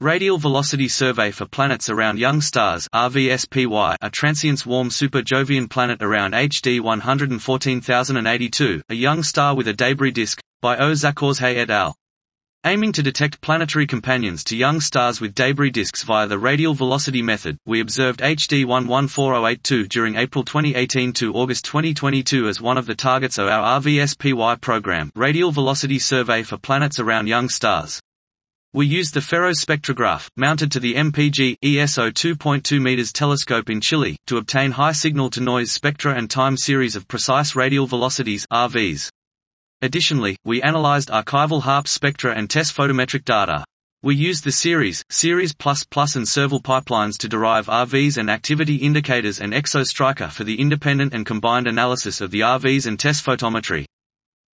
Radial Velocity Survey for Planets Around Young Stars RVSPY, a transients warm super-Jovian planet around HD 114082, a young star with a debris disk, by O. Zakhozhay et al. Aiming to detect planetary companions to young stars with debris disks via the radial velocity method, we observed HD 114082 during April 2018 to August 2022 as one of the targets of our RVSPY program, Radial Velocity Survey for Planets Around Young Stars. We used the FEROS spectrograph, mounted to the MPG ESO 2.2 meters telescope in Chile, to obtain high signal-to-noise spectra and time CERES of precise radial velocities RVs. Additionally, we analyzed archival HARPS spectra and TESS photometric data. We used the CERES, series and SERVAL pipelines to derive RVs and activity indicators and ExoStriker for the independent and combined analysis of the RVs and TESS photometry.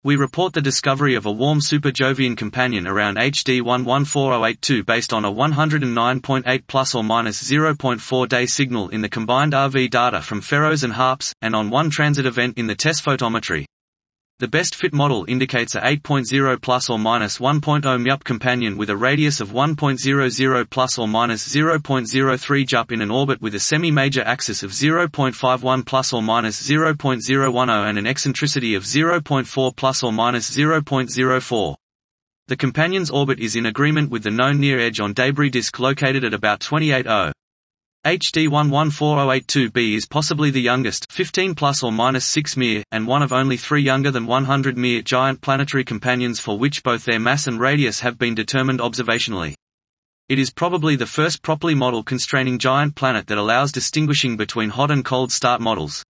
We report the discovery of a warm super-Jovian companion around HD 114082 based on a 109.8 plus or minus 0.4 day signal in the combined RV data from FEROS and HARPS, and on one transit event in the TESS photometry. The best fit model indicates a 8.0 plus or minus 1.0 Mjup companion with a radius of 1.00 plus or minus 0.03 JUP in an orbit with a semi-major axis of 0.51 plus or minus 0.010 and an eccentricity of 0.4 plus or minus 0.04. The companion's orbit is in agreement with the known near edge on debris disk located at about 28.0. HD 114082b is possibly the youngest 15 plus or minus 6 Myr, and one of only three younger than 100 Myr giant planetary companions for which both their mass and radius have been determined observationally. It is probably the first properly model constraining giant planet that allows distinguishing between hot and cold start models.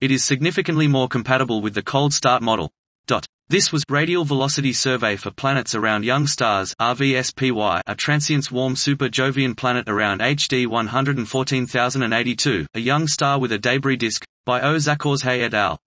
It is significantly more compatible with the cold start model. Dot. This was Radial Velocity Survey for Planets Around Young Stars RVSPY, a transients warm super-Jovian planet around HD 114082, a young star with a debris disk, by O. Zakhozhay et al.